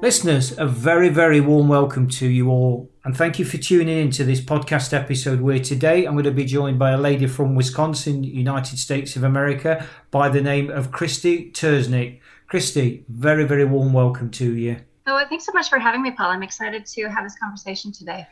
Listeners, a very, very warm welcome to you all, and thank you for tuning in to this podcast episode where today I'm going to be joined by a lady from Wisconsin, United States of America, by the name of Christy Tersnick. Christy, very, very warm welcome to you. Oh, thanks so much for having me, Paul. I'm excited to have this conversation today.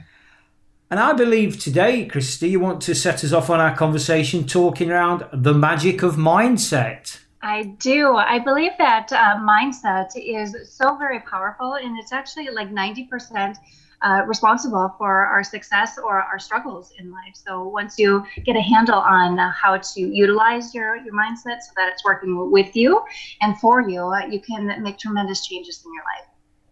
And I believe today, Christy, you want to set us off on our conversation talking around the magic of mindset. I do. I believe that uh, mindset is so very powerful, and it's actually like 90% uh, responsible for our success or our struggles in life. So once you get a handle on how to utilize your, your mindset so that it's working with you and for you, uh, you can make tremendous changes in your life.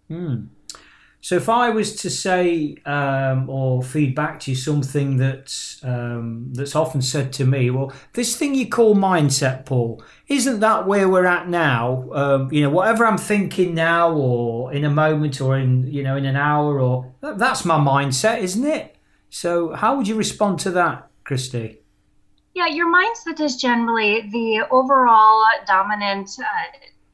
Hmm. So if I was to say um, or feed back to you something that's um, that's often said to me, well, this thing you call mindset, Paul, isn't that where we're at now? Um, you know, whatever I'm thinking now, or in a moment, or in you know in an hour, or that's my mindset, isn't it? So how would you respond to that, Christy? Yeah, your mindset is generally the overall dominant. Uh,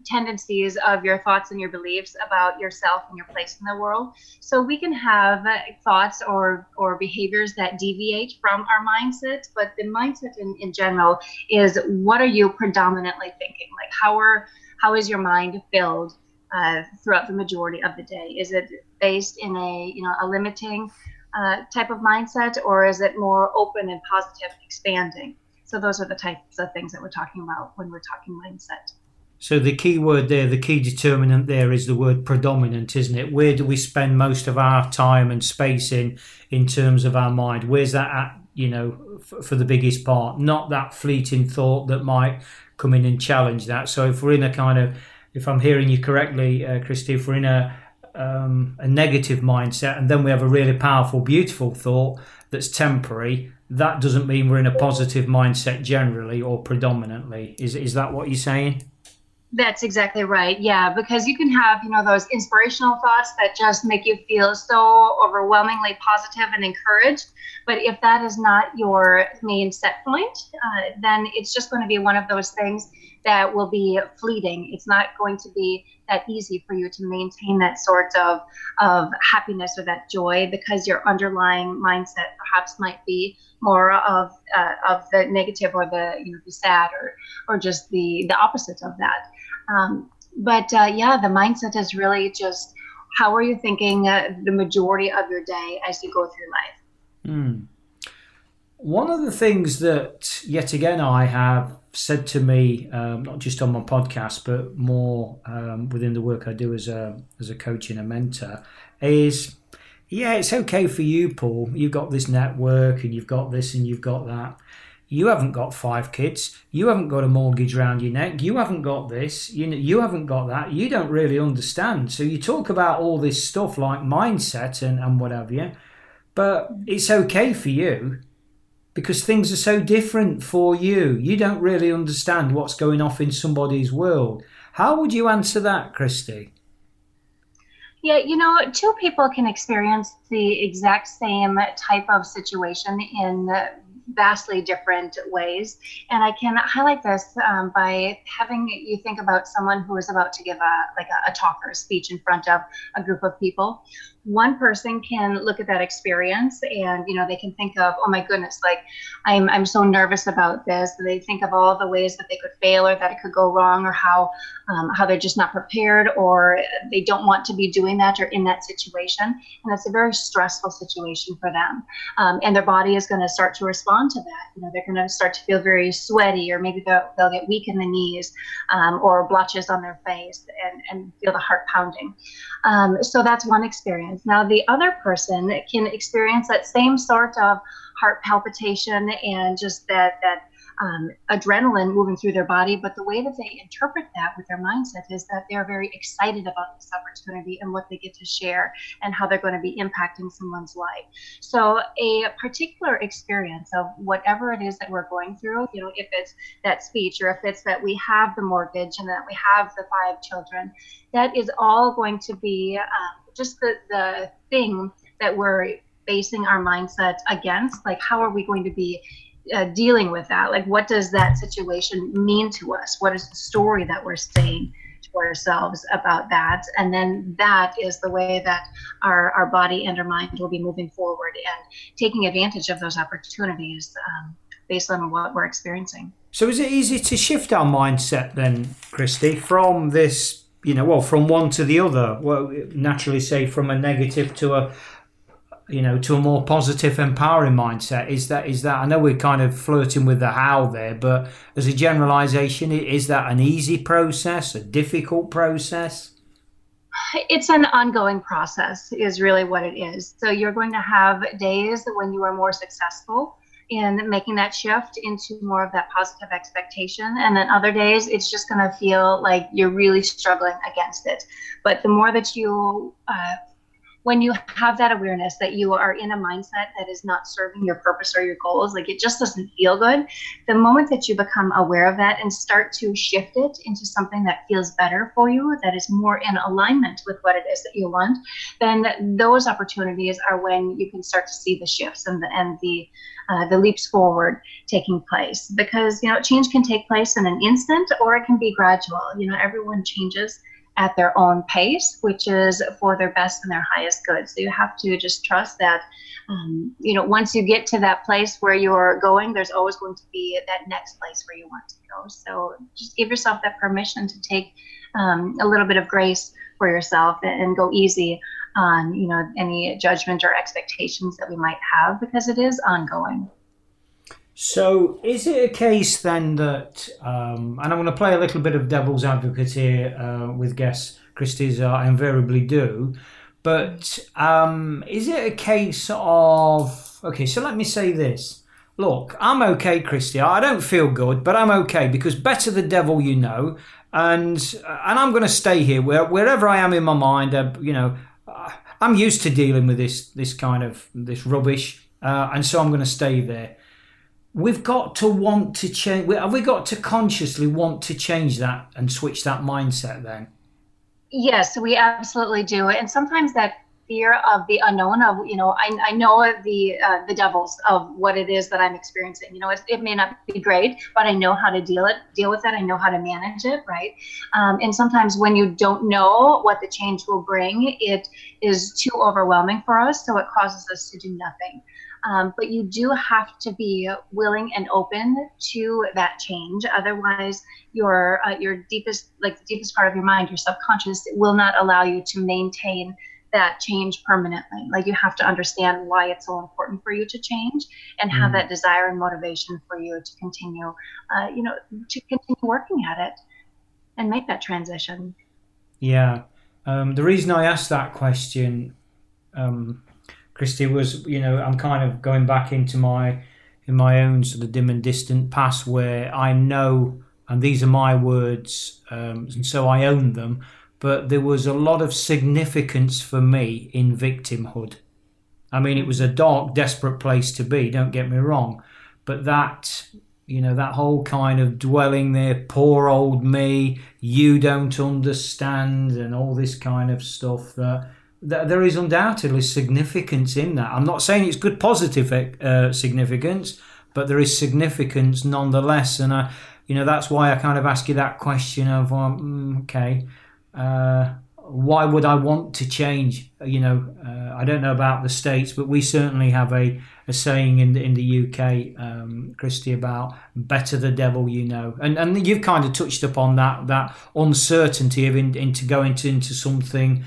tendencies of your thoughts and your beliefs about yourself and your place in the world. So we can have uh, thoughts or or behaviors that deviate from our mindset, but the mindset in, in general is what are you predominantly thinking? Like how are how is your mind filled uh, throughout the majority of the day? Is it based in a you know a limiting uh, type of mindset, or is it more open and positive, expanding? So those are the types of things that we're talking about when we're talking mindset. So the key word there, the key determinant there is the word predominant, isn't it? Where do we spend most of our time and space in, in terms of our mind? Where's that at, you know, for, for the biggest part? Not that fleeting thought that might come in and challenge that. So if we're in a kind of, if I'm hearing you correctly, uh, Christy, if we're in a, um, a negative mindset and then we have a really powerful, beautiful thought that's temporary, that doesn't mean we're in a positive mindset generally or predominantly. Is, is that what you're saying? That's exactly right. Yeah, because you can have, you know, those inspirational thoughts that just make you feel so overwhelmingly positive and encouraged. But if that is not your main set point, uh, then it's just going to be one of those things that will be fleeting. It's not going to be that easy for you to maintain that sort of of happiness or that joy because your underlying mindset perhaps might be more of uh, of the negative or the you know the sad or or just the the opposite of that. Um, but uh, yeah, the mindset is really just how are you thinking uh, the majority of your day as you go through life. Mm. One of the things that, yet again, I have said to me, um, not just on my podcast, but more um, within the work I do as a as a coach and a mentor, is yeah, it's okay for you, Paul. You've got this network, and you've got this, and you've got that. You haven't got five kids. You haven't got a mortgage around your neck. You haven't got this. You know, you haven't got that. You don't really understand. So you talk about all this stuff like mindset and, and what have you, but it's okay for you because things are so different for you. You don't really understand what's going off in somebody's world. How would you answer that, Christy? Yeah, you know, two people can experience the exact same type of situation in vastly different ways. And I can highlight this um, by having you think about someone who is about to give a like a, a talk or a speech in front of a group of people one person can look at that experience and you know they can think of oh my goodness like i'm i'm so nervous about this. They think of all the ways that they could fail or that it could go wrong or how um, how they're just not prepared or they don't want to be doing that or in that situation. And it's a very stressful situation for them. Um, and their body is going to start to respond to that. You know they're going to start to feel very sweaty or maybe they'll, they'll get weak in the knees um, or blotches on their face and, and feel the heart pounding. Um, so that's one experience experience. Now, the other person can experience that same sort of heart palpitation and just that that um, adrenaline moving through their body. But the way that they interpret that with their mindset is that they're very excited about this opportunity and what they get to share and how they're going to be impacting someone's life. So, a particular experience of whatever it is that we're going through, you know, if it's that speech or if it's that we have the mortgage and that we have the five children, that is all going to be um, just the, the thing that we're basing our mindset against. Like, how are we going to be uh, dealing with that? Like what does that situation mean to us? What is the story that we're saying to ourselves about that? And then that is the way that our, our body and our mind will be moving forward and taking advantage of those opportunities um, based on what we're experiencing. So is it easy to shift our mindset then christy from this you know well from one to the other? Well naturally say from a negative to a you know to a more positive empowering mindset is that is that i know we're kind of flirting with the how there but as a generalization is that an easy process a difficult process? It's an ongoing process is really what it is. So you're going to have days when you are more successful in making that shift into more of that positive expectation. And then other days it's just going to feel like you're really struggling against it. But the more that you uh, when you have that awareness that you are in a mindset that is not serving your purpose or your goals, like it just doesn't feel good, the moment that you become aware of that and start to shift it into something that feels better for you, that is more in alignment with what it is that you want, then those opportunities are when you can start to see the shifts and the and the uh, the leaps forward taking place. Because you know change can take place in an instant or it can be gradual. You know everyone changes at their own pace, which is for their best and their highest good. So you have to just trust that, um, you know, once you get to that place where you're going, there's always going to be that next place where you want to go. So just give yourself that permission to take um, a little bit of grace for yourself and, and go easy on, you know, any judgment or expectations that we might have because it is ongoing. So, is it a case then that, um, and I'm going to play a little bit of devil's advocate here uh, with guests, Christie's I invariably do, but um, is it a case of, okay, so let me say this. Look, I'm okay, Christy. I don't feel good, but I'm okay because better the devil you know, and and I'm going to stay here where, wherever I am in my mind. Uh, you know, I'm used to dealing with this this kind of this rubbish, uh, and so I'm going to stay there we've got to want to change. Have we got to consciously want to change that and switch that mindset then? Yes, we absolutely do. And sometimes that fear of the unknown of you know I, I know the uh, the devils of what it is that I'm experiencing. You know, it, it may not be great, but I know how to deal it deal with it. I know how to manage it, right? Um, and sometimes when you don't know what the change will bring, it is too overwhelming for us, so it causes us to do nothing. Um, but you do have to be willing and open to that change. Otherwise, your uh, your deepest, like the deepest part of your mind, your subconscious, will not allow you to maintain that change permanently. Like you have to understand why it's so important for you to change and have mm. that desire and motivation for you to continue, uh, you know, to continue working at it and make that transition. Yeah. Um, the reason I asked that question, um, Christy, was you know I'm kind of going back into my in my own sort of dim and distant past where I know, and these are my words, um, and so I own them. But there was a lot of significance for me in victimhood. I mean, it was a dark, desperate place to be. Don't get me wrong, but that you know that whole kind of dwelling there poor old me you don't understand and all this kind of stuff that there is undoubtedly significance in that. I'm not saying it's good positive uh, significance, but there is significance nonetheless. And I, you know, that's why I kind of ask you that question of, um, okay, uh, why would I want to change? You know, uh, I don't know about the states, but we certainly have a, a saying in the in the UK, um, Christy, about better the devil you know, and and you've kind of touched upon that that uncertainty of in, into going to, into something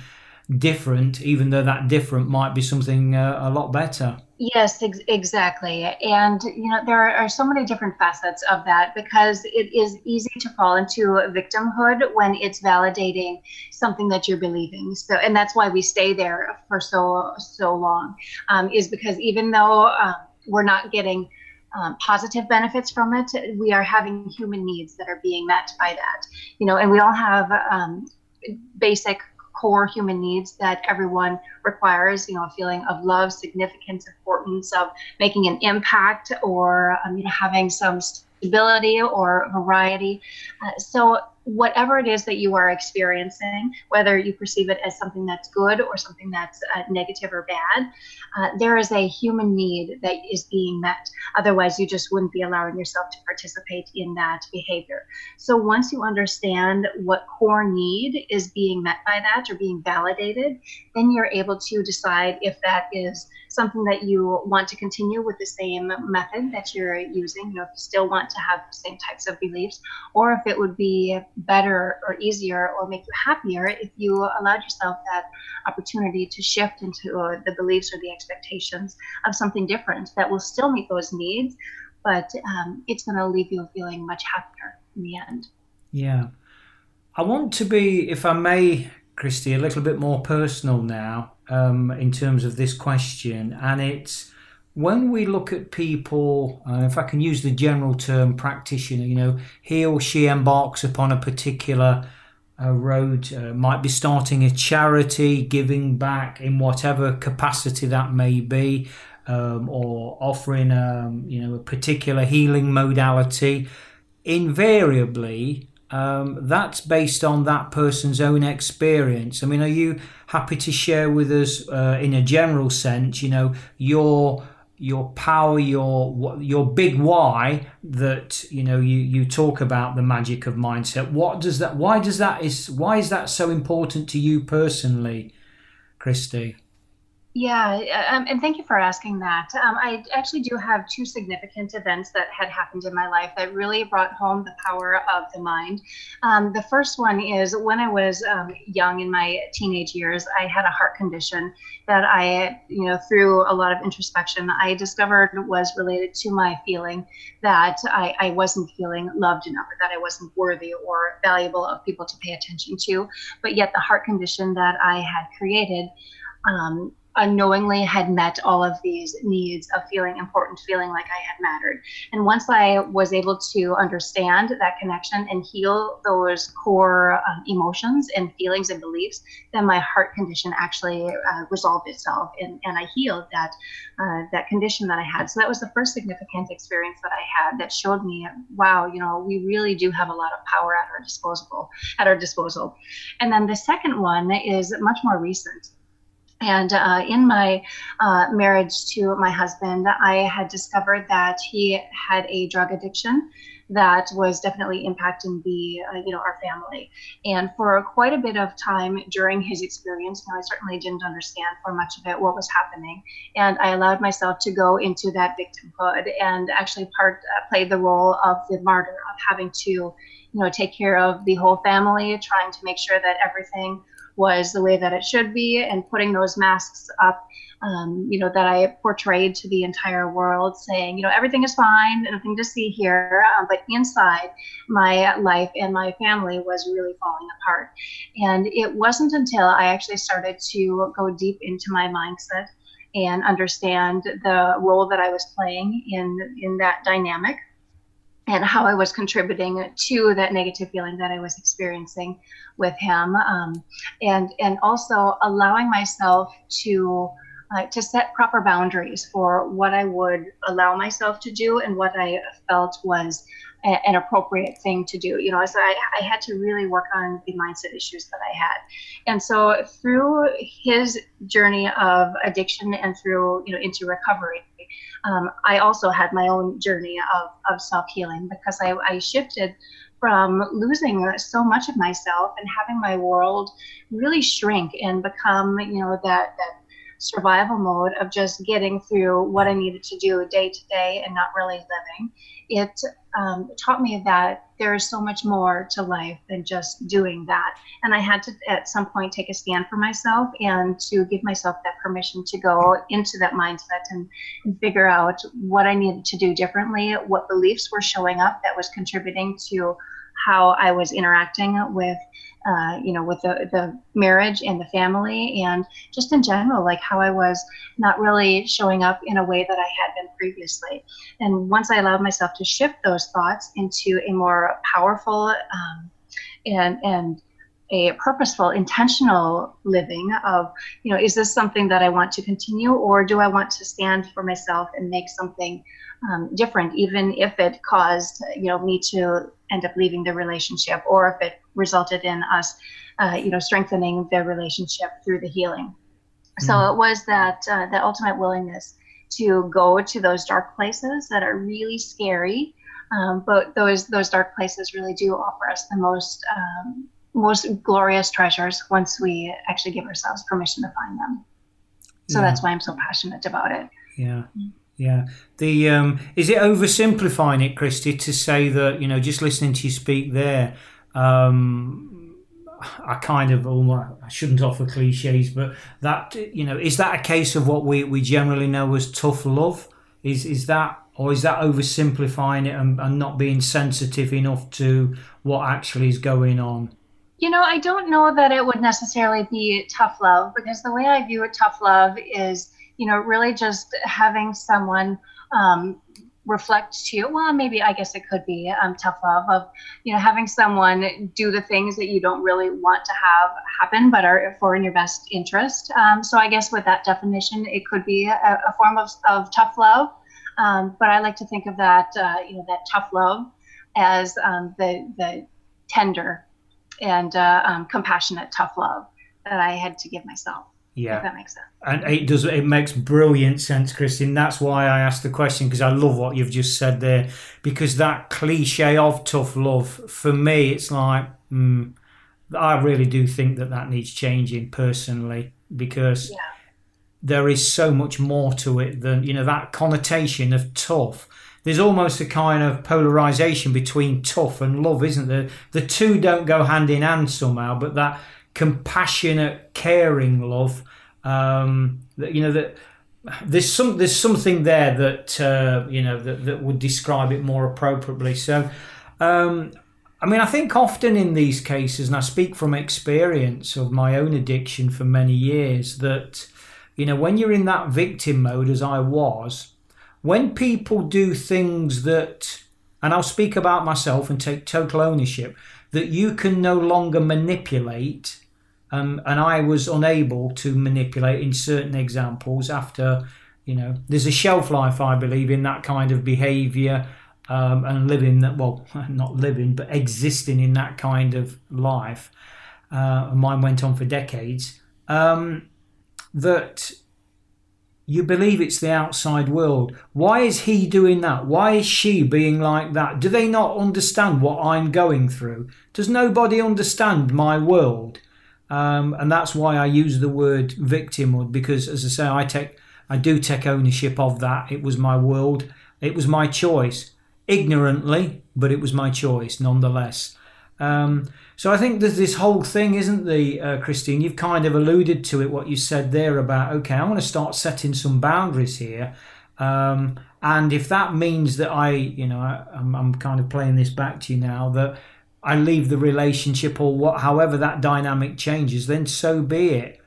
different, even though that different might be something uh, a lot better. Yes, ex- exactly. And, you know, there are so many different facets of that because it is easy to fall into victimhood when it's validating something that you're believing. So, and that's why we stay there for so, so long, um, is because even though, um, we're not getting um, positive benefits from it. We are having human needs that are being met by that, you know, and we all have um, basic core human needs that everyone requires you know a feeling of love significance importance of making an impact or um, you know having some stability or variety. Uh, so whatever it is that you are experiencing, whether you perceive it as something that's good or something that's uh, negative or bad, uh, there is a human need that is being met. Otherwise, you just wouldn't be allowing yourself to participate in that behavior. So, once you understand what core need is being met by that or being validated, then you're able to decide if that is something that you want to continue with the same method that you're using, you know, if you still want to have the same types of beliefs, or if it would be better or easier or make you happier if you allowed yourself that opportunity to shift into uh, the beliefs or the expectations of something different that will still meet those needs, but um, it's going to leave you feeling much happier in the end. Yeah. I want to be, if I may, Christy, a little bit more personal now um, in terms of this question, and it's when we look at people, uh, if I can use the general term practitioner, you know, he or she embarks upon a particular uh, road, uh, might be starting a charity, giving back in whatever capacity that may be, um, or offering, um, you know, a particular healing modality. Invariably, um, that's based on that person's own experience. I mean, are you happy to share with us, uh, in a general sense, you know, your your power, your your big why that you know you you talk about the magic of mindset. What does that? Why does that is why is that so important to you personally, Christy? Yeah, um, and thank you for asking that. Um, I actually do have two significant events that had happened in my life that really brought home the power of the mind. Um, the first one is when I was um, young in my teenage years, I had a heart condition that I, you know, through a lot of introspection, I discovered was related to my feeling that I, I wasn't feeling loved enough, or that I wasn't worthy or valuable of people to pay attention to. But yet, the heart condition that I had created. Um, unknowingly had met all of these needs of feeling important, feeling like I had mattered. And once I was able to understand that connection and heal those core um, emotions and feelings and beliefs, then my heart condition actually uh, resolved itself and, and I healed that uh, that condition that I had. So that was the first significant experience that I had that showed me, wow, you know, we really do have a lot of power at our disposal at our disposal. And then the second one is much more recent. And uh, in my uh, marriage to my husband, I had discovered that he had a drug addiction that was definitely impacting the uh, you know our family. And for quite a bit of time during his experience know i certainly didn't understand for much of it what was happening. And i allowed myself to go into that victimhood and actually part uh, played the role of the martyr of having to you know take care of the whole family trying to make sure that everything was the way that it should be and putting those masks up um, you know that i portrayed to the entire world saying you know everything is fine nothing to see here um, but inside my life and my family was really falling apart. And it wasn't until i actually started to go deep into my mindset and understand the role that i was playing in in that dynamic and how I was contributing to that negative feeling that I was experiencing with him, um, and and also allowing myself to uh, to set proper boundaries for what I would allow myself to do and what I felt was a, an appropriate thing to do. You know, so I, I had to really work on the mindset issues that I had, and so through his journey of addiction and through you know into recovery um, I also had my own journey of, of self healing because I, I shifted from losing so much of myself and having my world really shrink and become, you know, that that survival mode of just getting through what I needed to do day to day and not really living. It um, taught me that there is so much more to life than just doing that. And I had to, at some point, take a stand for myself and to give myself that permission to go into that mindset and, and figure out what I needed to do differently, what beliefs were showing up that was contributing to how I was interacting with uh, you know, with the, the marriage and the family, and just in general, like how I was not really showing up in a way that I had been previously. And once I allowed myself to shift those thoughts into a more powerful um, and and a purposeful, intentional living of, you know, is this something that I want to continue, or do I want to stand for myself and make something um, different, even if it caused, you know, me to end up leaving the relationship, or if it resulted in us, uh, you know, strengthening the relationship through the healing. Mm-hmm. So it was that uh, that ultimate willingness to go to those dark places that are really scary, um, but those those dark places really do offer us the most um, most glorious treasures once we actually give ourselves permission to find them. So yeah. that's why I'm so passionate about it. Yeah. Yeah. The um, is it oversimplifying it, Christy, to say that you know just listening to you speak there, um, I kind of almost I shouldn't offer cliches, but that you know is that a case of what we, we generally know as tough love? Is is that or is that oversimplifying it and, and not being sensitive enough to what actually is going on? You know, I don't know that it would necessarily be tough love because the way I view it, tough love is you know, really just having someone um, reflect to you. Well, maybe I guess it could be um, tough love of, you know, having someone do the things that you don't really want to have happen, but are for in your best interest. Um, so I guess with that definition, it could be a, a form of, of tough love. Um, but I like to think of that, uh, you know, that tough love as um, the the tender and uh, um, compassionate tough love that I had to give myself. Yeah, if that makes sense. And it does. It makes brilliant sense, Christine. That's why I asked the question because I love what you've just said there. Because that cliche of tough love, for me, it's like mm, I really do think that that needs changing personally because yeah. there is so much more to it than you know that connotation of tough. There's almost a kind of polarization between tough and love, isn't there? The two don't go hand in hand somehow, but that compassionate, caring love. Um, that you know that there's some there's something there that uh, you know that, that would describe it more appropriately. So, um, I mean, I think often in these cases, and I speak from experience of my own addiction for many years, that you know when you're in that victim mode, as I was, when people do things that, and I'll speak about myself and take total ownership, that you can no longer manipulate um, and I was unable to manipulate in certain examples after, you know, there's a shelf life, I believe, in that kind of behaviour um, and living that, well, not living, but existing in that kind of life. Uh, mine went on for decades. Um, that you believe it's the outside world. Why is he doing that? Why is she being like that? Do they not understand what I'm going through? Does nobody understand my world? Um, and that's why I use the word victimhood because, as I say, I take I do take ownership of that. It was my world. It was my choice, ignorantly, but it was my choice nonetheless. Um, so I think there's this whole thing, isn't the uh, Christine? You've kind of alluded to it. What you said there about okay, I want to start setting some boundaries here. Um, and if that means that I, you know, I, I'm kind of playing this back to you now that I leave the relationship or what, however that dynamic changes, then so be it.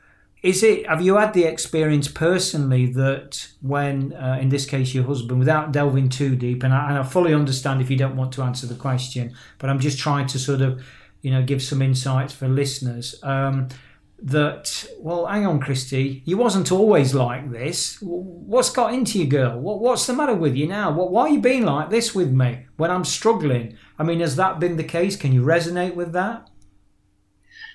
Is it? Have you had the experience personally that when, uh, in this case, your husband, without delving too deep, and I, and I fully understand if you don't want to answer the question, but I'm just trying to sort of, you know, give some insights for listeners. Um, that well hang on christy you wasn't always like this. What's got into you girl? What, what's the matter with you now? What, why are you being like this with me when i'm struggling? I mean has that been the case? Can you resonate with that?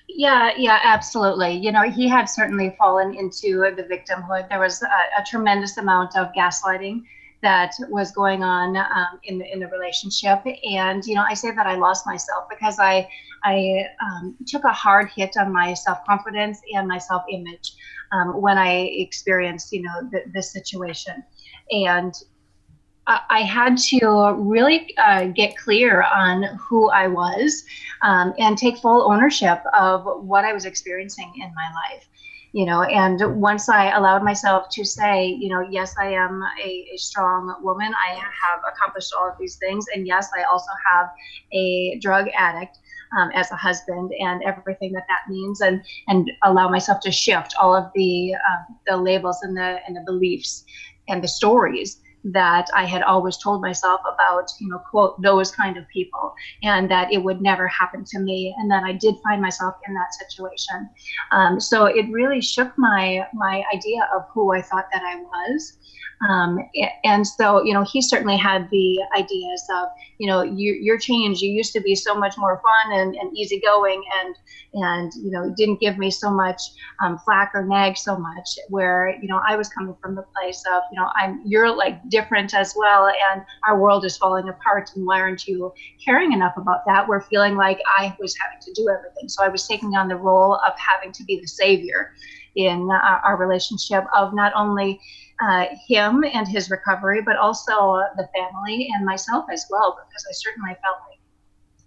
Yeah yeah absolutely. You know he had certainly fallen into the victimhood. There was a, a tremendous amount of gaslighting that was going on um, in the in the relationship. And you know, I say that I lost myself because I I um, took a hard hit on my self confidence and my self image um, when I experienced you know this situation, and I had to really uh, get clear on who I was um, and take full ownership of what I was experiencing in my life. You know and once i allowed myself to say you know yes i am a, a, strong woman. I have accomplished all of these things. And yes i also have a drug addict um, as a husband and everything that that means and and allow myself to shift all of the um, the labels and the and the beliefs and the stories that I had always told myself about, you know, quote, those kind of people, and that it would never happen to me. And then I did find myself in that situation. Um, so it really shook my my idea of who I thought that I was. Um, and so, you know, he certainly had the ideas of, you know, you, your change. You used to be so much more fun and, and easygoing, and and you know, didn't give me so much um, flack or nag so much. Where you know, I was coming from the place of, you know, I'm you're like different as well, and our world is falling apart. And why aren't you caring enough about that? We're feeling like I was having to do everything, so I was taking on the role of having to be the savior in our, our relationship of not only uh, him and his recovery, but also the family and myself as well, because I certainly felt like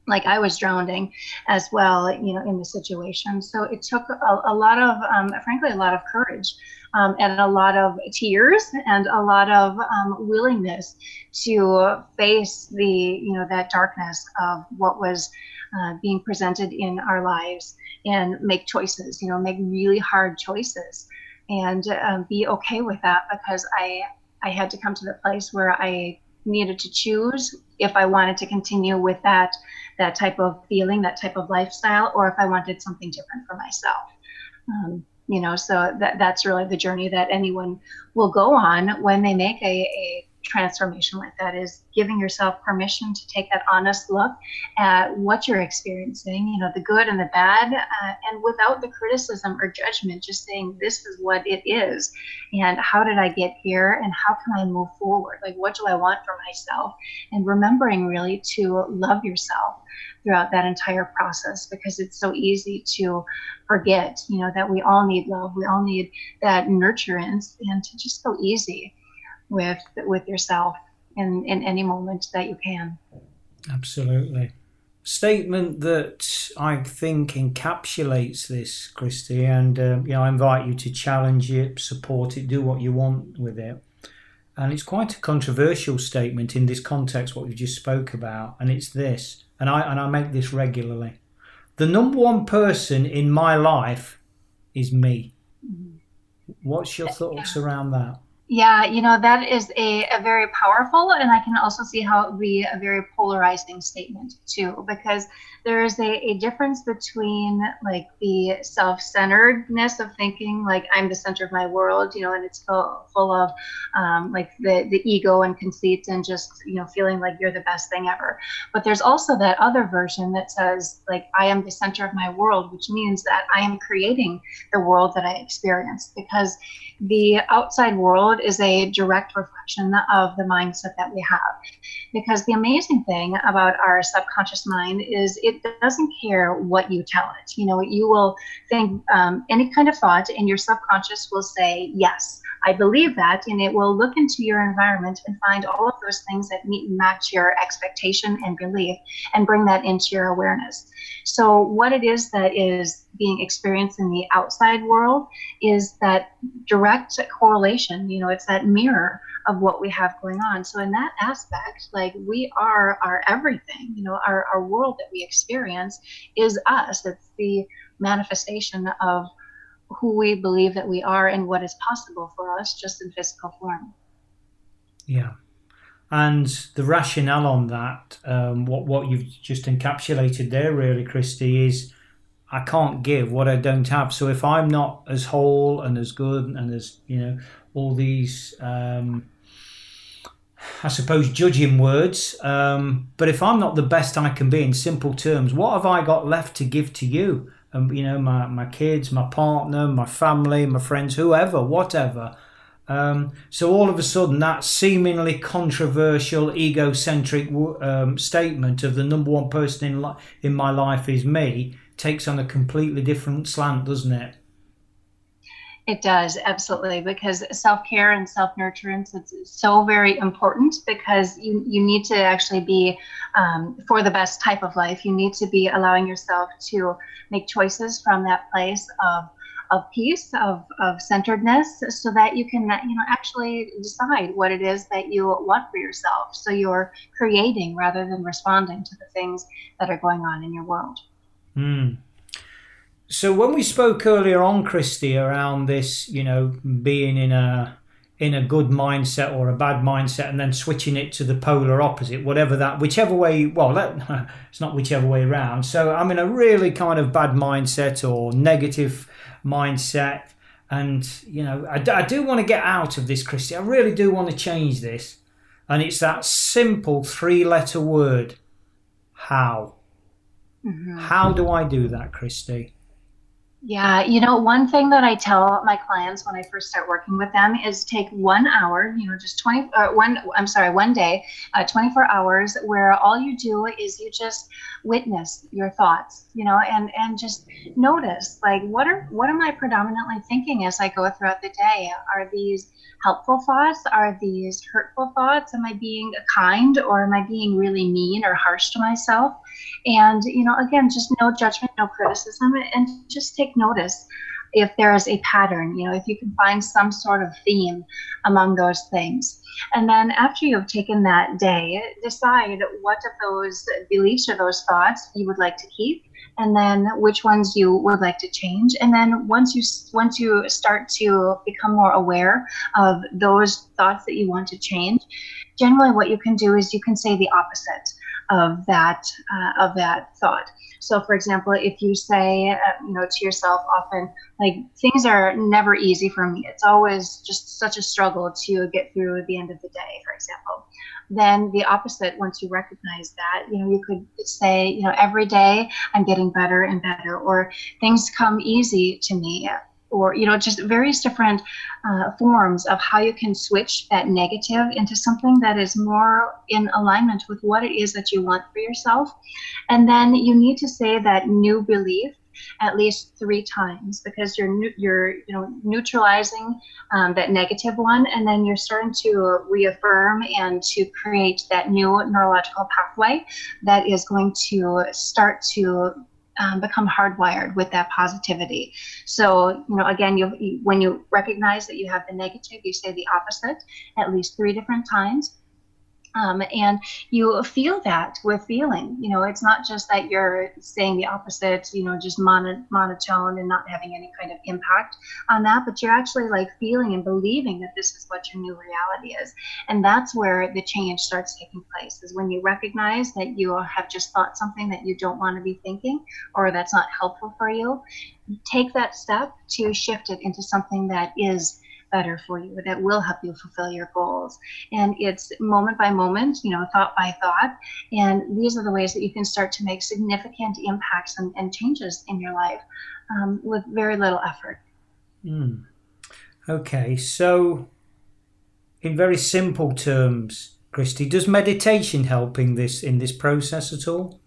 like I was drowning as well, you know, in the situation. So it took a, a lot of, um, frankly, a lot of courage um, and a lot of tears and a lot of um, willingness to face the, you know, that darkness of what was uh, being presented in our lives and make choices, you know, make really hard choices and um, be okay with that because I I had to come to the place where I needed to choose if I wanted to continue with that that type of feeling, that type of lifestyle, or if I wanted something different for myself. Um, you know, so that that's really the journey that anyone will go on when they make a, a transformation like that is giving yourself permission to take that honest look at what you're experiencing, you know, the good and the bad, uh, and without the criticism or judgment, just saying, this is what it is. And how did I get here? And how can I move forward? Like, what do I want for myself? And remembering really to love yourself throughout that entire process because it's so easy to forget, you know, that we all need love. We all need that nurturance and to just go easy with with yourself in in any moment that you can. Absolutely. Statement that i think encapsulates this christy and um, you know i invite you to challenge it support it do what you want with it. And it's quite a controversial statement in this context what we just spoke about and it's this and i and i make this regularly. The number one person in my life is me. Mm-hmm. what's your thoughts around that yeah, you know, that is a, a very powerful, and I can also see how it would be a very polarizing statement too, because there is a, a difference between like the self-centeredness of thinking like I'm the center of my world, you know, and it's full, full of um, like the, the ego and conceit and just, you know, feeling like you're the best thing ever. But there's also that other version that says like I am the center of my world, which means that I am creating the world that I experience because the outside world is a direct reflection of the mindset that we have. Because the amazing thing about our subconscious mind is it doesn't care what you tell it. You know, you will think um, any kind of thought, and your subconscious will say, Yes, I believe that. And it will look into your environment and find all of those things that meet and match your expectation and belief and bring that into your awareness. So, what it is that is being experienced in the outside world is that direct correlation. You know, it's that mirror of what we have going on. So, in that aspect, like we are our everything, you know, our, our world that we experience is us. It's the manifestation of who we believe that we are and what is possible for us just in physical form. Yeah. And the rationale on that, um, what what you've just encapsulated there, really, Christy, is I can't give what I don't have. So if I'm not as whole and as good and as you know all these, um, I suppose, judging words, um, but if I'm not the best I can be in simple terms, what have I got left to give to you? And you know, my my kids, my partner, my family, my friends, whoever, whatever. Um, so all of a sudden, that seemingly controversial, egocentric um, statement of the number one person in li- in my life is me takes on a completely different slant, doesn't it? It does absolutely because self care and self nurturance is so very important because you you need to actually be um, for the best type of life. You need to be allowing yourself to make choices from that place of of peace, of, of centeredness, so that you can, you know, actually decide what it is that you want for yourself. So you're creating rather than responding to the things that are going on in your world. Mm. So when we spoke earlier on, Christy, around this, you know, being in a in a good mindset or a bad mindset and then switching it to the polar opposite whatever that whichever way well that, it's not whichever way around so i'm in a really kind of bad mindset or negative mindset and you know i, I do want to get out of this christy. I really do want to change this. And it's that simple three letter word how mm-hmm. how do i do that christy yeah, you know, one thing that I tell my clients when I first start working with them is take one hour, you know, just 20, uh, one, I'm sorry, one day, uh, 24 hours, where all you do is you just witness your thoughts, you know, and, and just notice, like, what are, what am I predominantly thinking as I go throughout the day? Are these helpful thoughts? Are these hurtful thoughts? Am I being kind or am I being really mean or harsh to myself? And, you know, again, just no judgment, no criticism, and just take notice if there is a pattern, you know, if you can find some sort of theme among those things. And then after you've taken that day, decide what of those beliefs or those thoughts you would like to keep and then which ones you would like to change and then once you once you start to become more aware of those thoughts that you want to change generally what you can do is you can say the opposite of that uh, of that thought. So, for example, if you say, uh, you know, to yourself often, like things are never easy for me. It's always just such a struggle to get through the end of the day, for example. Then the opposite, once you recognize that, you know, you could say, you know, every day I'm getting better and better, or things come easy to me or you know just various different uh, forms of how you can switch that negative into something that is more in alignment with what it is that you want for yourself. And then you need to say that new belief at least three times because you're you're you know neutralizing um, that negative one. And then you're starting to reaffirm and to create that new neurological pathway that is going to start to um, become hardwired with that positivity. So, you know, again, you when you recognize that you have the negative, you say the opposite at least three different times. Um, and you feel that with feeling. You know, it's not just that you're saying the opposite, you know, just mono- monotone and not having any kind of impact on that, but you're actually like feeling and believing that this is what your new reality is. And that's where the change starts taking place, is when you recognize that you have just thought something that you don't want to be thinking or that's not helpful for you. Take that step to shift it into something that is better for you, that will help you fulfill your goals. And it's moment by moment, you know, thought by thought. And these are the ways that you can start to make significant impacts and, and changes in your life um, with very little effort. Mm. Okay, so in very simple terms, Christy, does meditation help in this in this process at all?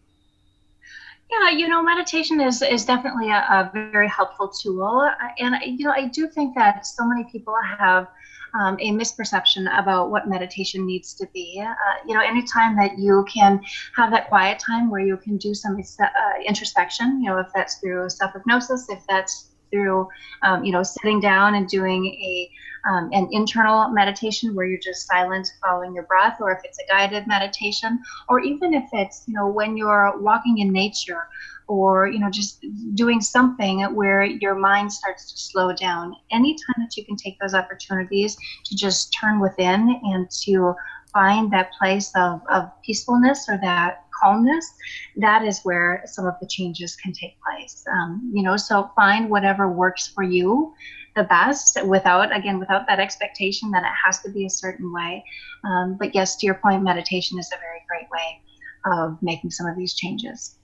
Yeah, you know, meditation is is definitely a, a very helpful tool, and you know, I do think that so many people have um, a misperception about what meditation needs to be. Uh, you know, anytime that you can have that quiet time where you can do some uh, introspection, you know, if that's through self hypnosis, if that's through, um, you know, sitting down and doing a um, an internal meditation where you're just silent, following your breath, or if it's a guided meditation, or even if it's, you know, when you're walking in nature or, you know, just doing something where your mind starts to slow down. Anytime that you can take those opportunities to just turn within and to find that place of, of peacefulness or that calmness, that is where some of the changes can take place. Um, you know, so find whatever works for you the best without again without that expectation that it has to be a certain way. Um, but yes to your point meditation is a very great way of making some of these changes.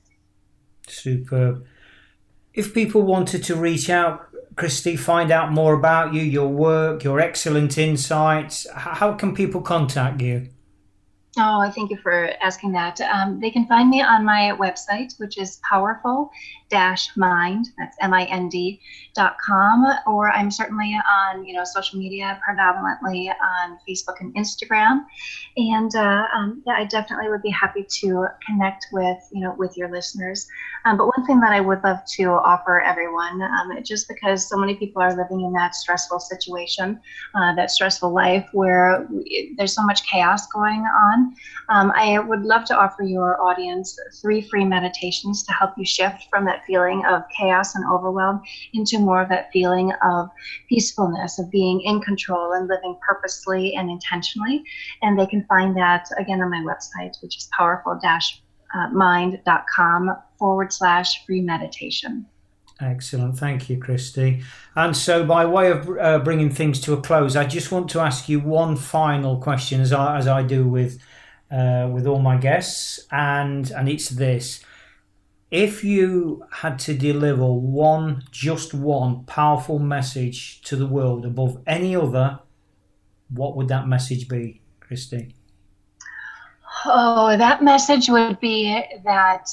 Superb. If people wanted to reach out christy find out more about you your work your excellent insights how can people contact you Oh, thank you for asking that. Um, they can find me on my website, which is powerful mind, that's M-I-N-D dot com, or I'm certainly on, you know, social media, predominantly on Facebook and Instagram. And uh, um, yeah, I definitely would be happy to connect with, you know, with your listeners. Um, but one thing that I would love to offer everyone, um, just because so many people are living in that stressful situation, uh, that stressful life where we, there's so much chaos going on, um, I would love to offer your audience three free meditations to help you shift from that feeling of chaos and overwhelm into more of that feeling of peacefulness, of being in control and living purposely and intentionally. And they can find that again on my website, which is powerful mind.com forward slash free meditation. Excellent. Thank you, Christy. And so, by way of uh, bringing things to a close, I just want to ask you one final question, as I, as I do with, uh, with all my guests, and, and it's this if you had to deliver one, just one powerful message to the world above any other, what would that message be, Christy? Oh, that message would be that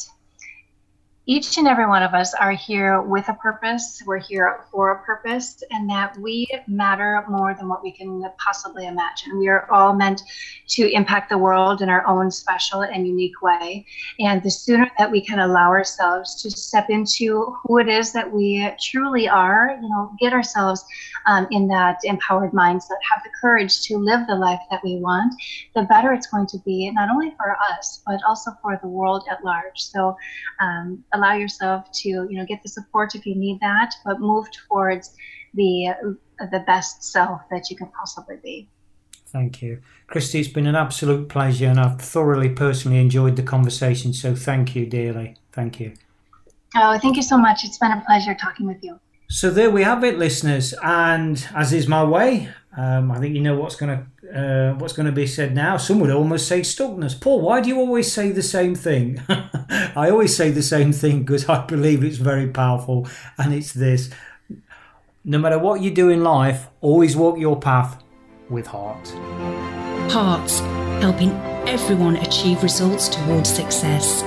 each and every one of us are here with a purpose. We're here for a purpose, and that we matter more than what we can possibly imagine. We are all meant to impact the world in our own special and unique way. And the sooner that we can allow ourselves to step into who it is that we truly are, you know, get ourselves um, in that empowered mindset, have the courage to live the life that we want, the better it's going to be, not only for us, but also for the world at large. So, um, allow yourself to you know get the support if you need that but move towards the the best self that you can possibly be. Thank you. Christy it's been an absolute pleasure and i've thoroughly personally enjoyed the conversation so thank you dearly. Thank you. Oh thank you so much. It's been a pleasure talking with you. So there we have it, listeners. And as is my way, um, I think you know what's going to uh, what's going to be said now. Some would almost say stuckness. Paul, why do you always say the same thing? I always say the same thing because I believe it's very powerful, and it's this: no matter what you do in life, always walk your path with heart. Hearts helping everyone achieve results towards success.